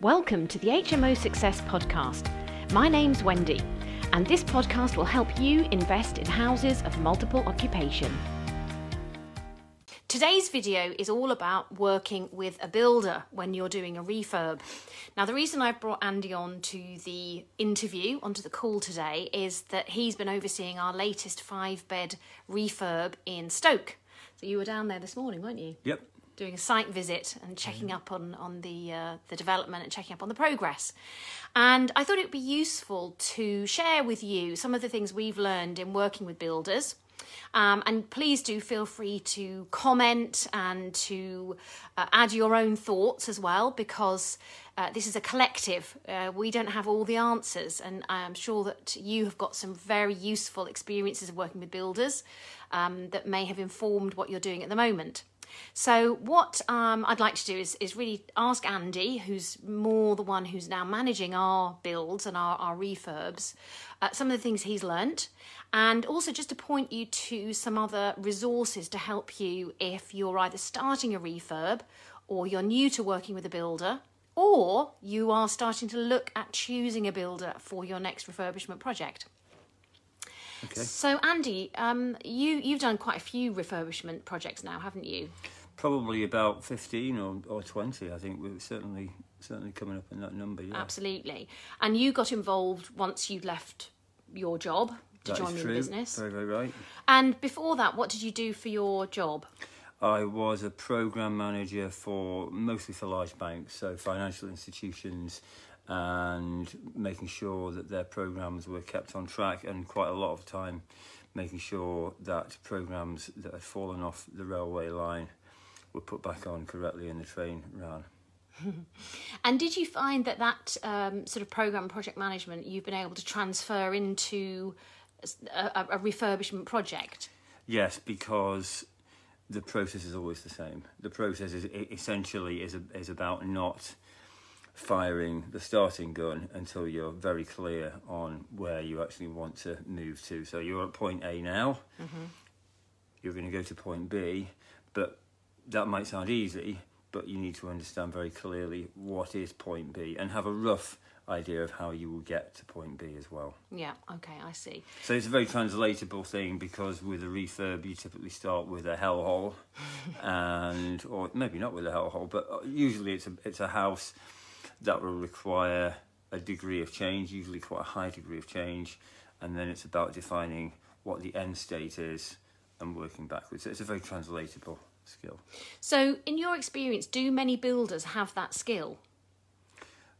Welcome to the HMO Success Podcast. My name's Wendy, and this podcast will help you invest in houses of multiple occupation. Today's video is all about working with a builder when you're doing a refurb. Now, the reason I brought Andy on to the interview, onto the call today, is that he's been overseeing our latest five bed refurb in Stoke. So you were down there this morning, weren't you? Yep. Doing a site visit and checking up on on the uh, the development and checking up on the progress. And I thought it would be useful to share with you some of the things we've learned in working with builders um, and please do feel free to comment and to uh, add your own thoughts as well, because uh, this is a collective. Uh, we don't have all the answers, and I'm sure that you have got some very useful experiences of working with builders um, that may have informed what you're doing at the moment. So, what um, I'd like to do is, is really ask Andy, who's more the one who's now managing our builds and our, our refurbs, uh, some of the things he's learnt, and also just to point you to some other resources to help you if you're either starting a refurb or you're new to working with a builder or you are starting to look at choosing a builder for your next refurbishment project. Okay. So, Andy, um, you you've done quite a few refurbishment projects now, haven't you? Probably about fifteen or, or twenty. I think we're certainly certainly coming up in that number. Yeah. Absolutely. And you got involved once you'd left your job to That join is me in true. business. Very very right. And before that, what did you do for your job? I was a program manager for mostly for large banks, so financial institutions, and making sure that their programs were kept on track, and quite a lot of time making sure that programs that had fallen off the railway line were put back on correctly and the train ran. And did you find that that um, sort of program project management you've been able to transfer into a, a, refurbishment project? Yes, because the process is always the same. The process is essentially is a, is about not firing the starting gun until you're very clear on where you actually want to move to. So you're at point A now. Mm-hmm. You're going to go to point B, but that might sound easy, but you need to understand very clearly what is point B and have a rough idea of how you will get to point B as well. Yeah, okay, I see. So it's a very translatable thing because with a refurb you typically start with a hellhole, and or maybe not with a hellhole, but usually it's a it's a house that will require a degree of change, usually quite a high degree of change, and then it's about defining what the end state is and working backwards. So it's a very translatable skill. So, in your experience, do many builders have that skill?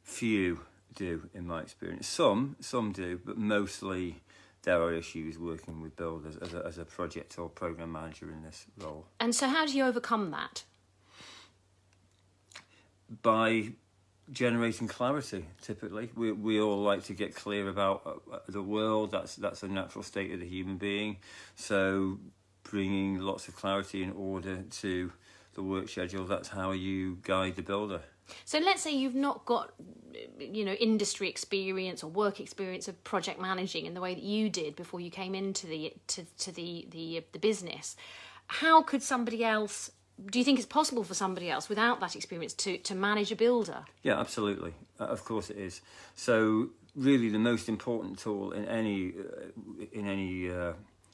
Few do, in my experience. Some some do, but mostly. There are issues working with builders as a, as a project or program manager in this role. And so, how do you overcome that? by generating clarity typically we we all like to get clear about uh, uh, the world that's that's a natural state of the human being so bringing lots of clarity and order to the work schedule that's how you guide the builder So, let's say you've not got, you know, industry experience or work experience of project managing in the way that you did before you came into the to, to the the the business. How could somebody else? Do you think it's possible for somebody else without that experience to to manage a builder? Yeah, absolutely. Uh, of course it is. So really, the most important tool in any uh, in any uh,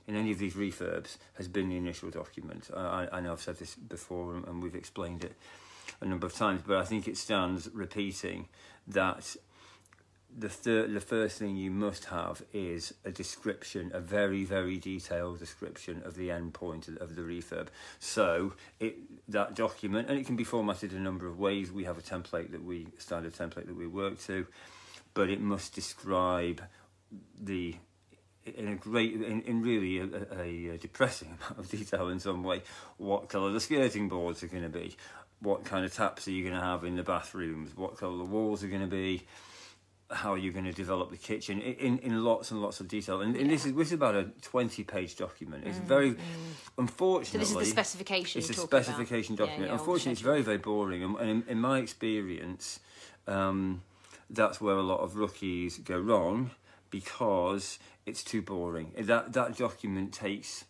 in any of these refurbs has been the initial document. I, I- know I've said this before and, and we've explained it a number of times, but I think it stands repeating that the third, the first thing you must have is a description, a very, very detailed description of the end point of, the refurb. So it that document, and it can be formatted a number of ways. We have a template that we standard template that we work to, but it must describe the in a great, in, in really a, a depressing amount of detail in some way, what colour the skirting boards are going to be, what kind of taps are you going to have in the bathrooms, what colour the walls are going to be, how are you're going to develop the kitchen in, in lots and lots of detail. And, and this is this is about a 20 page document. It's very, unfortunately. So this is the specification. It's a about. specification Yeah, document. yeah, Unfortunately, it's very, very boring. And, and in, in my experience, um, that's where a lot of rookies go wrong because it's too boring. That that document takes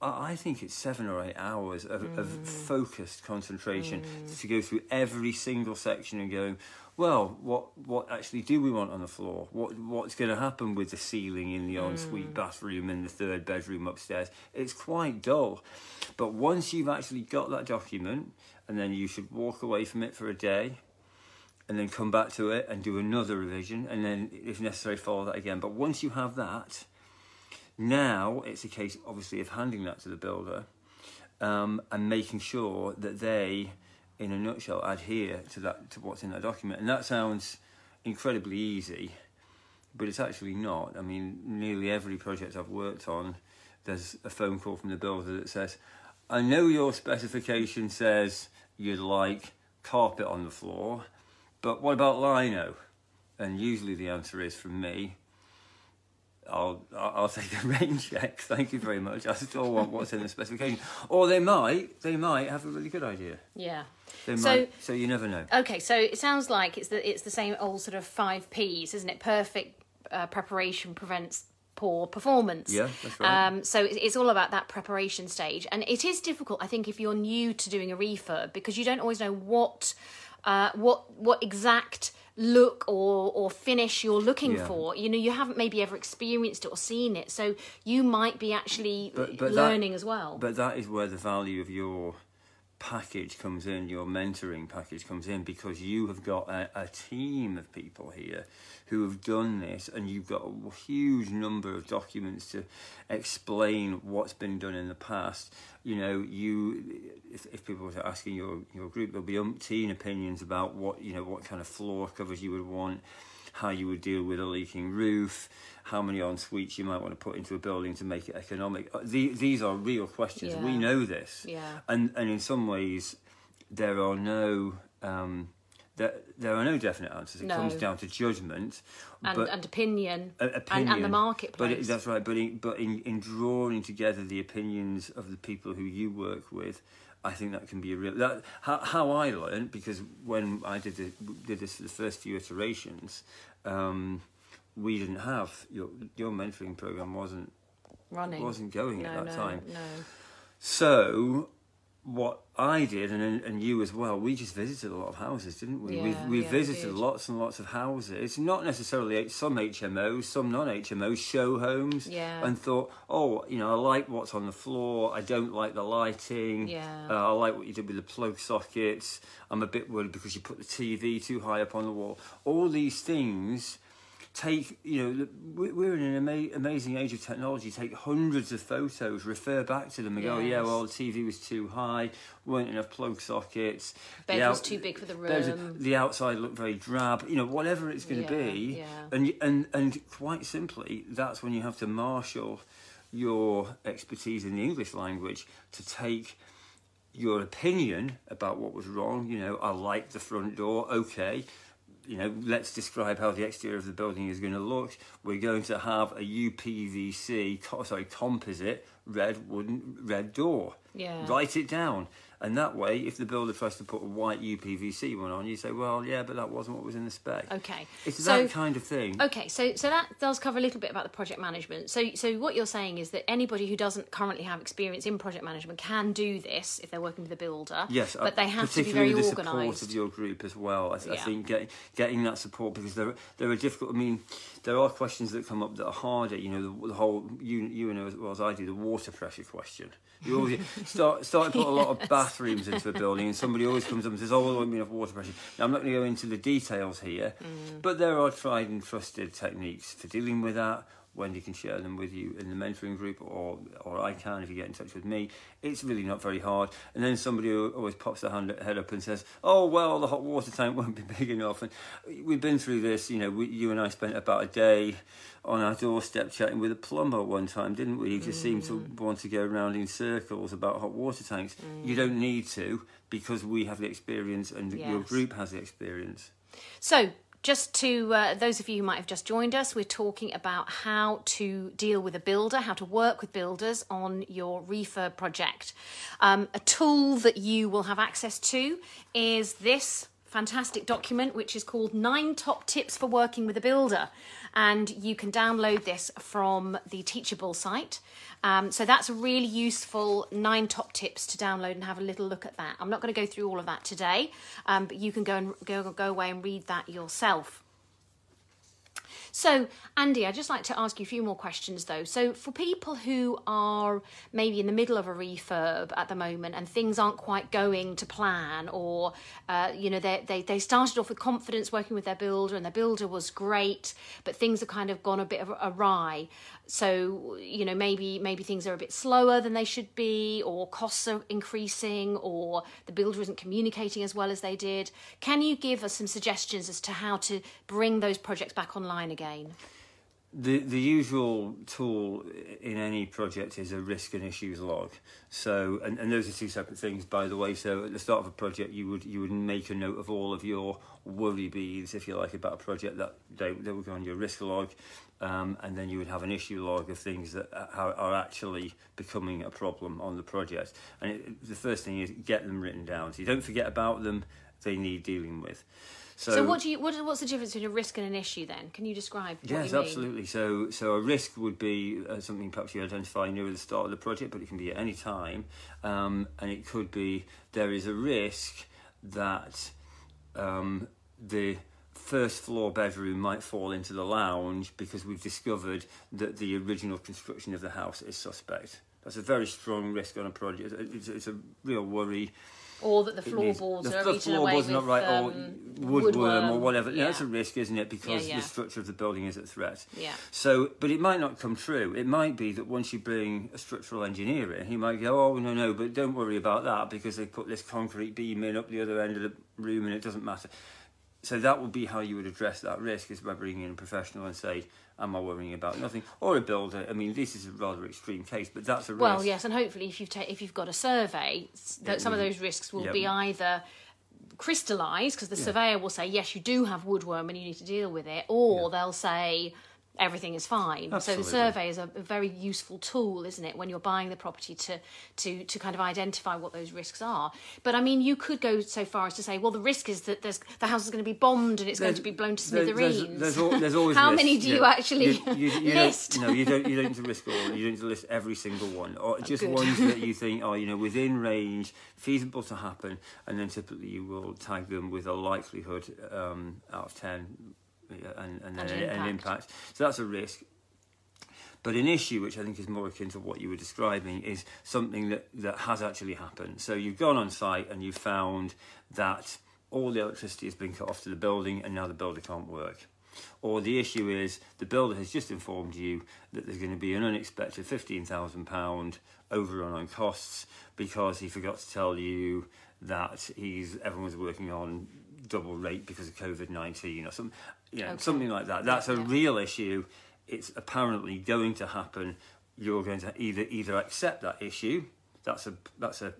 I I think it's seven or eight hours of, of Mm. focused concentration to go through every single section and go, well, what what actually do we want on the floor? What what's going to happen with the ceiling in the ensuite Mm. bathroom and the third bedroom upstairs? It's quite dull, but once you've actually got that document, and then you should walk away from it for a day, and then come back to it and do another revision, and then if necessary follow that again. But once you have that, now it's a case, obviously, of handing that to the builder um, and making sure that they, in a nutshell, adhere to that to what's in that document. And that sounds incredibly easy, but it's actually not. I mean, nearly every project I've worked on, there's a phone call from the builder that says, "I know your specification says you'd like carpet on the floor, but what about lino?" And usually the answer is from me, I'll I'll take a rain check. Thank you very much. I still want what's in the specification. Or they might they might have a really good idea. Yeah. They So- might. So you never know. Okay, so it sounds like it's the it's the same old sort of five P's, isn't it? Perfect uh, preparation prevents poor performance. Yeah, that's right. Um, so it- it's all about that preparation stage, and it is difficult, I think, if you're new to doing a refurb because you don't always know what uh, what what exact look or or finish you're looking Yeah. for. You know, you haven't maybe ever experienced it or seen it, so you might be actually But- but that- learning as well. But that is where the value of your package comes in, your mentoring package comes in, because you have got a, a team of people here who have done this, and you've got a huge number of documents to explain what's been done in the past. You know, you if, if people were asking your your group, there'll be umpteen opinions about what you know what kind of floor covers you would want how you would deal with a leaking roof, how many en suites you might want to put into a building to make it economic. Uh, The, these are real questions. We know this. Yeah. And and in some ways, there are no um, there, there are no definite answers. It No. comes down to judgment, and, but and opinion, uh, opinion, and, and the marketplace. But it, that's right. But in, but in, in drawing together the opinions of the people who you work with, I think that can be a real. That how, how I learned because when I did the, did this for the first few iterations, um, we didn't have your your mentoring program wasn't running wasn't going no, at that no, time. No. So what I did, and and you as well, we just visited a lot of houses, didn't we? we Yeah, we yeah, visited lots and lots of houses, not necessarily some HMOs, some non-HMOs, show homes, Yeah. and thought, oh, you know, I like what's on the floor. I don't like the lighting. Yeah. Uh, I like what you did with the plug sockets. I'm a bit worried because you put the TV too high up on the wall. All these things take you know we- we're in an ama- amazing age of technology take hundreds of photos refer back to them and go oh, yeah well the tv was too high weren't enough plug sockets Bed the was too big for the room. the outside looked very drab you know whatever it's going to Yeah, be yeah. and and and quite simply that's when you have to marshal your expertise in the english language to take your opinion about what was wrong. You know, I like the front door. Okay. You know, let's describe how the exterior of the building is going to look. We're going to have a UPVC, co- sorry, composite red wooden red door. Yeah. Write it down, and that way, if the builder tries to put a white UPVC one on, you say, "Well, yeah, but that wasn't what was in the spec." Okay. It's so, that kind of thing. Okay, so so that does cover a little bit about the project management. So so what you're saying is that anybody who doesn't currently have experience in project management can do this if they're working with a builder. Yes, but they have to be very organised. particularly the support of your group as well. I, th- I think getting getting that support because there there are difficult. I mean, there are questions that come up that are harder. You know, the, the whole you you know as well as I do the water pressure question. You always start start to put a lot of bathrooms into a building, and somebody always comes up and says, "Oh, well, be enough water pressure." Now, I'm not going to go into the details here, Mm. but there are tried and trusted techniques for dealing with that. Wendy can share them with you in the mentoring group, or or I can if you get in touch with me. It's really not very hard. And then somebody always pops their hand head up and says, "Oh well, the hot water tank won't be big enough." And we've been through this. You know, we, you and I spent about a day on our doorstep chatting with a plumber one time, didn't we? He just seemed to mm. want to go around in circles about hot water tanks. You don't mm. need to because we have the experience and your group has the experience. So, just to uh, those of you who might have just joined us, we're talking about how to deal with a builder, how to work with builders on your refurb project. Um, a tool that you will have access to is this fantastic document which is called Nine Top Tips for Working with a Builder. And you can download this from the Teachable site. Um, so that's a really useful nine top tips to download and have a little look at that. I'm not going to go through all of that today, um, but you can go and go, go away and read that yourself. So, Andy, I'd just like to ask you a few more questions though. So, for people who are maybe in the middle of a refurb at the moment and things aren't quite going to plan, or uh, you know they, they they started off with confidence working with their builder and their builder was great, but things have kind of gone a bit awry. So, you know maybe maybe things are a bit slower than they should be, or costs are increasing, or the builder isn't communicating as well as they did. Can you give us some suggestions as to how to bring those projects back online again? The the usual tool in any project is a risk and issues log. So and, and those are two separate things by the way. So at the start of a project you would you would make a note of all of your worry beads, if you like, about a project that they, they would go on your risk log. Um, and then you would have an issue log of things that are, are actually becoming a problem on the project. And it, the first thing is get them written down. So you don't forget about them, they need dealing with. So, so what do you what, what's the difference between a risk and an issue then? Can you describe? yes, you absolutely. So so a risk would be uh, something perhaps you identify near the start of the project, but it can be at any time, um, and it could be there is a risk that um, the first floor bedroom might fall into the lounge because we've discovered that the original construction of the house is suspect. That's a very strong risk on a project. It's, it's a real worry or that the floorboards are the eaten away with not right, um, or woodworm, woodworm, or whatever. Yeah. that's a risk, isn't it? Because yeah, yeah. the structure of the building is at threat. Yeah. So, but it might not come true. It might be that once you bring a structural engineer in, he might go, "Oh no, no, but don't worry about that because they put this concrete beam in up the other end of the room, and it doesn't matter." So that would be how you would address that risk, is by bringing in a professional and say, am I worrying about nothing? Or a builder. I mean, this is a rather extreme case, but that's a risk. Well, yes, and hopefully, if you've ta- if you've got a survey, that some of mm-hmm. those risks will be either crystallised because the yeah. surveyor will say yes, you do have woodworm and you need to deal with it, or yeah. they'll say everything is fine. Absolutely. So the survey is a, a, very useful tool, isn't it, when you're buying the property to to to kind of identify what those risks are. But I mean, you could go so far as to say, well, the risk is that there's the house is going to be bombed and it's there's, going to be blown to smithereens. There's, there's, there's always how risks. many do yeah. you actually you, you, you list? no, you don't. You don't need to risk all. You don't need to list every single one, or just Good. ones that you think are you know within range, feasible to happen, and then typically you will tag them with a likelihood um, out of ten Uh, and, and, then uh, an, impact. an impact. So that's a risk. But an issue, which I think is more akin to what you were describing, is something that, that has actually happened. So you've gone on site and you've found that all the electricity has been cut off to the building and now the builder can't work. Or the issue is the builder has just informed you that there's going to be an unexpected £15,000 overrun on costs because he forgot to tell you that he's everyone's working on double rate because of COVID nineteen or some, know, okay. something like that. That's a yeah. real issue. It's apparently going to happen. You're going to either either accept that issue. That's a that's a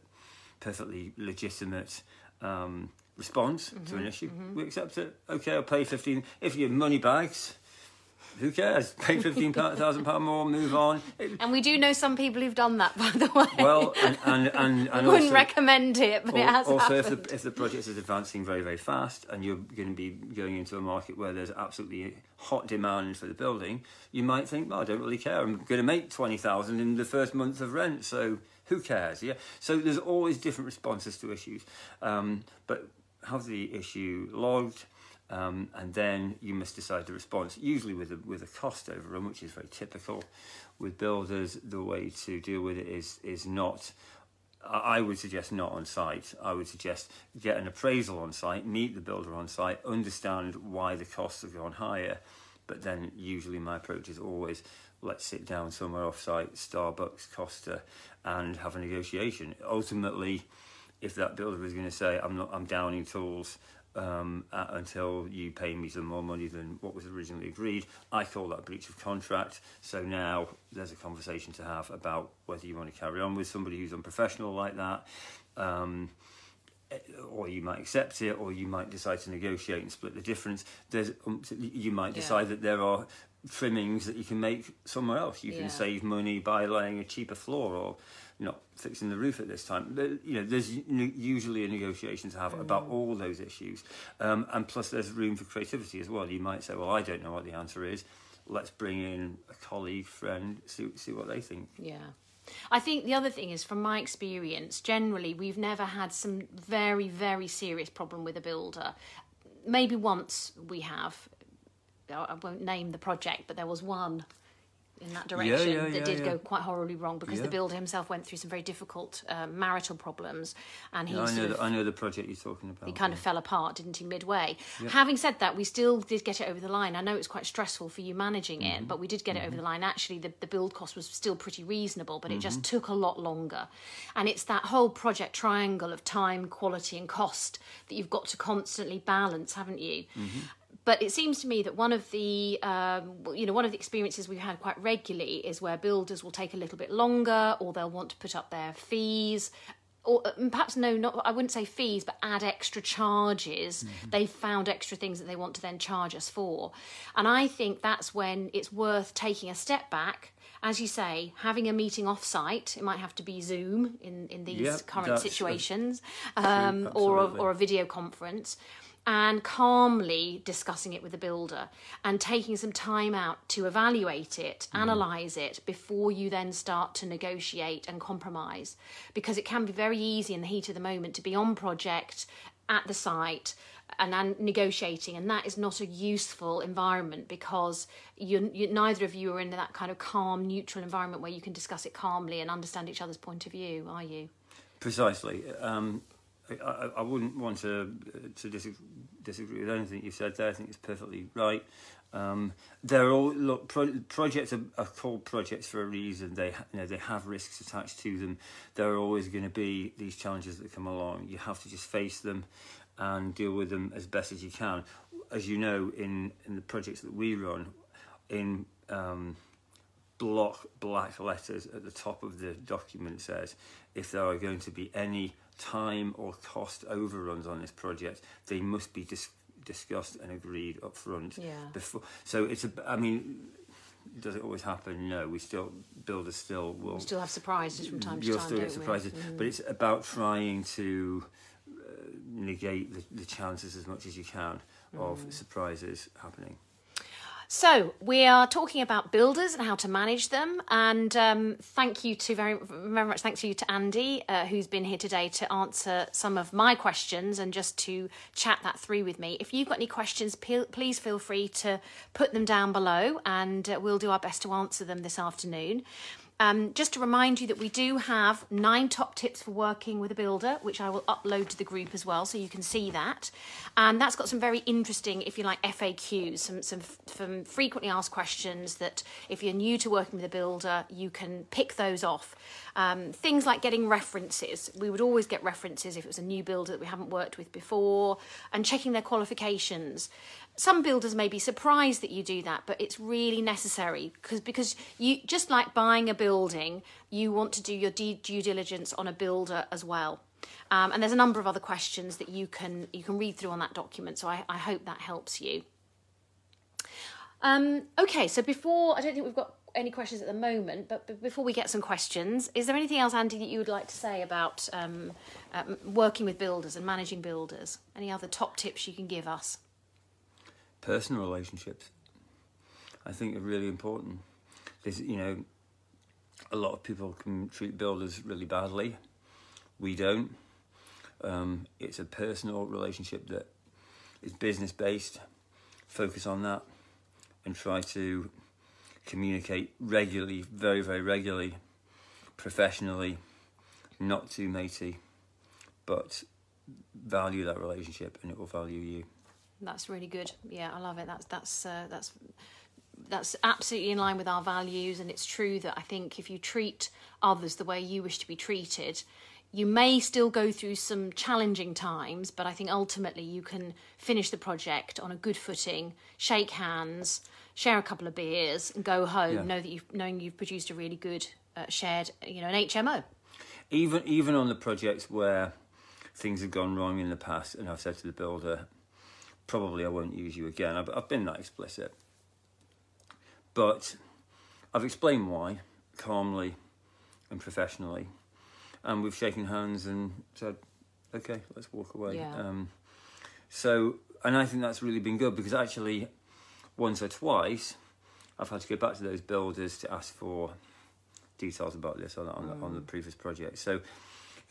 perfectly legitimate um, response mm-hmm. to an mm-hmm. issue. Mm-hmm. We accept it. Okay, I'll pay fifteen. If your money bags who cares? Pay fifteen thousand pound more, move on. And we do know some people who've done that, by the way. Well, and and and, and wouldn't also, recommend it, but it has also happened. if the if the project is advancing very very fast, and you're going to be going into a market where there's absolutely hot demand for the building, you might think, well, I don't really care. I'm going to make twenty thousand in the first month of rent, so who cares? Yeah. So there's always different responses to issues, um, but have the issue logged um, and then you must decide the response, usually with a, with a cost overrun, which is very typical with builders. The way to deal with it is is not. I would suggest not on site. I would suggest get an appraisal on site, meet the builder on site, understand why the costs have gone higher. But then usually my approach is always let's sit down somewhere off site, Starbucks, Costa, and have a negotiation. Ultimately, if that builder is going to say I'm not I'm downing tools um, uh, until you pay me some more money than what was originally agreed. I call that a breach of contract. So now there's a conversation to have about whether you want to carry on with somebody who's unprofessional like that. Um, or you might accept it, or you might decide to negotiate and split the difference. There's, um, you might decide yeah. that there are trimmings that you can make somewhere else. You Yeah. can save money by laying a cheaper floor or not fixing the roof at this time. You know, there's usually a negotiation to have Mm. about all those issues, um, and plus there's room for creativity as well. You might say, "Well, I don't know what the answer is. Let's bring in a colleague, friend, see see what they think." Yeah. I think the other thing is, from my experience, generally we've never had some very, very serious problem with a builder. Maybe once we have. I I won't name the project, but there was one in that direction yeah, that yeah, did yeah. go quite horribly wrong because the builder himself went through some very difficult um, marital problems, and he I know, of the, I know the project you're talking about. he kind of fell apart, didn't he, midway? Having said that, we still did get it over the line. I know it's quite stressful for you managing it, mm-hmm. but we did get it over mm-hmm. the line. Actually, the, the build cost was still pretty reasonable, but it just mm-hmm. took a lot longer. And it's that whole project triangle of time, quality, and cost that you've got to constantly balance, haven't you? But it seems to me that one of the, um, you know, one of the experiences we've had quite regularly is where builders will take a little bit longer, or they'll want to put up their fees, or uh, perhaps no, not I wouldn't say fees, but add extra charges. They've found extra things that they want to then charge us for, and I think that's when it's worth taking a step back. As you say, having a meeting off-site, it might have to be Zoom in, in these Yeah, current situations, um, or a, or a video conference, and calmly discussing it with the builder and taking some time out to evaluate it, Mm. analyze it before you then start to negotiate and compromise. Because it can be very easy in the heat of the moment to be on project at the site and, and negotiating, and that is not a useful environment because you, you neither of you are in that kind of calm, neutral environment where you can discuss it calmly and understand each other's point of view, are you? Precisely. Um, I, I, wouldn't want to to disagree, disagree with anything you said there. I think it's perfectly right. Um, they're all look pro, projects are, are called projects for a reason. They you know they have risks attached to them. There are always going to be these challenges that come along. You have to just face them and deal with them as best as you can. As you know, in in the projects that we run, in um, block black letters at the top of the document says if there are going to be any time or cost overruns on this project, they must be dis- discussed and agreed up front. Yeah. Before, so it's a. I mean, does it always happen? No. We still builders still will. We still have surprises from time to time. You'll still get surprises, Mm. but it's about trying to uh, negate the, the chances as much as you can of Mm. surprises happening. So we are talking about builders and how to manage them, and um, thank you to very very much thanks to you to Andy uh, who's been here today to answer some of my questions and just to chat that through with me. If you've got any questions, please feel free to put them down below, and uh, we'll do our best to answer them this afternoon. Um, just to remind you that we do have nine top tips for working with a builder, which I will upload to the group as well, so you can see that. And that's got some very interesting, if you like, FAQs, some some, some frequently asked questions that if you're new to working with a builder, you can pick those off. Um, things like getting references. We would always get references if it was a new builder that we haven't worked with before, and checking their qualifications some builders may be surprised that you do that but it's really necessary because because you just like buying a building you want to do your due, diligence on a builder as well. Um, and there's a number of other questions that you can you can read through on that document so i, I hope that helps you. Um, okay so before i don't think we've got any questions at the moment but, before we get some questions is there anything else andy that you would like to say about um, um, working with builders and managing builders? Any other top tips you can give us personal relationships I think are really important. There's, you know, a lot of people can treat builders really badly. We don't. Um, it's a personal relationship that is business based. Focus on that and try to communicate regularly, very, very regularly, professionally, not too matey, but value that relationship and it will value you. That's really good. Yeah, I love it. That's that's uh, that's that's absolutely in line with our values, and it's true that I think if you treat others the way you wish to be treated, you may still go through some challenging times, but I think ultimately you can finish the project on a good footing, shake hands, share a couple of beers, and go home, Yeah. know that you've knowing you've produced a really good uh, shared, you know, an HMO. even even on the projects where things have gone wrong in the past, and I've said to the builder, probably I won't use you again. I've, I've been that explicit. but I've explained why calmly and professionally, and we've shaken hands and said, "Okay, let's walk away." Yeah. Um, so, and I think that's really been good because actually, once or twice, I've had to go back to those builders to ask for details about this on, on, on the previous project. So,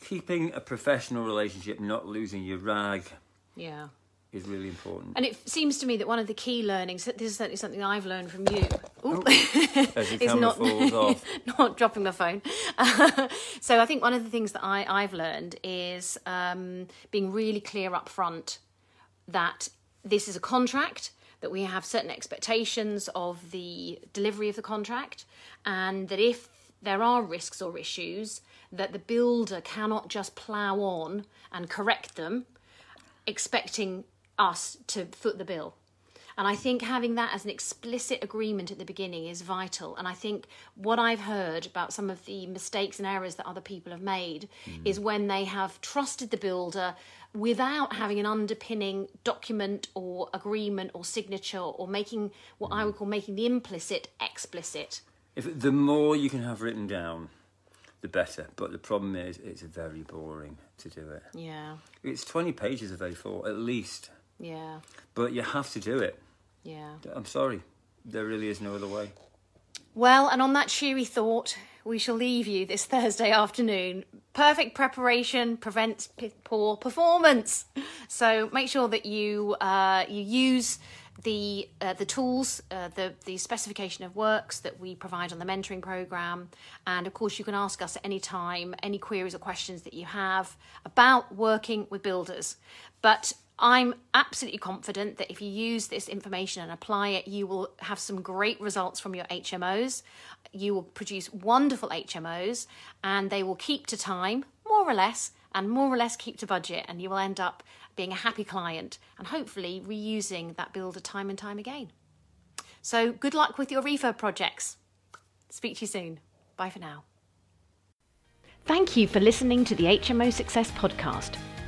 keeping a professional relationship, not losing your rag, Yeah. Is really important. And it seems to me that one of the key learnings, this is certainly something I've learned from you. Ooh. As is not not dropping my phone. so I think one of the things that I, I've learned is um, being really clear up front that this is a contract, that we have certain expectations of the delivery of the contract, and that if there are risks or issues, that the builder cannot just plough on and correct them, expecting us to foot the bill. And I think having that as an explicit agreement at the beginning is vital. And I think what I've heard about some of the mistakes and errors that other people have made mm. is when they have trusted the builder without having an underpinning document or agreement or signature or making what I mm. would call making the implicit explicit. If the more you can have written down, the better. But the problem is, it's very boring to do it. Yeah, It's twenty pages of A4 at least, yeah, but you have to do it. yeah. I'm sorry, there really is no other way. Well, and on that cheery thought, we shall leave you this Thursday afternoon. Perfect preparation prevents p- poor performance. So make sure that you uh, you use the uh, the tools, uh, the the specification of works that we provide on the mentoring program, and of course you can ask us at any time any queries or questions that you have about working with builders. But I'm absolutely confident that if you use this information and apply it, you will have some great results from your HMOs. You will produce wonderful HMOs and they will keep to time, more or less, and more or less keep to budget. And you will end up being a happy client and hopefully reusing that builder time and time again. So, good luck with your refurb projects. Speak to you soon. Bye for now. Thank you for listening to the HMO Success Podcast.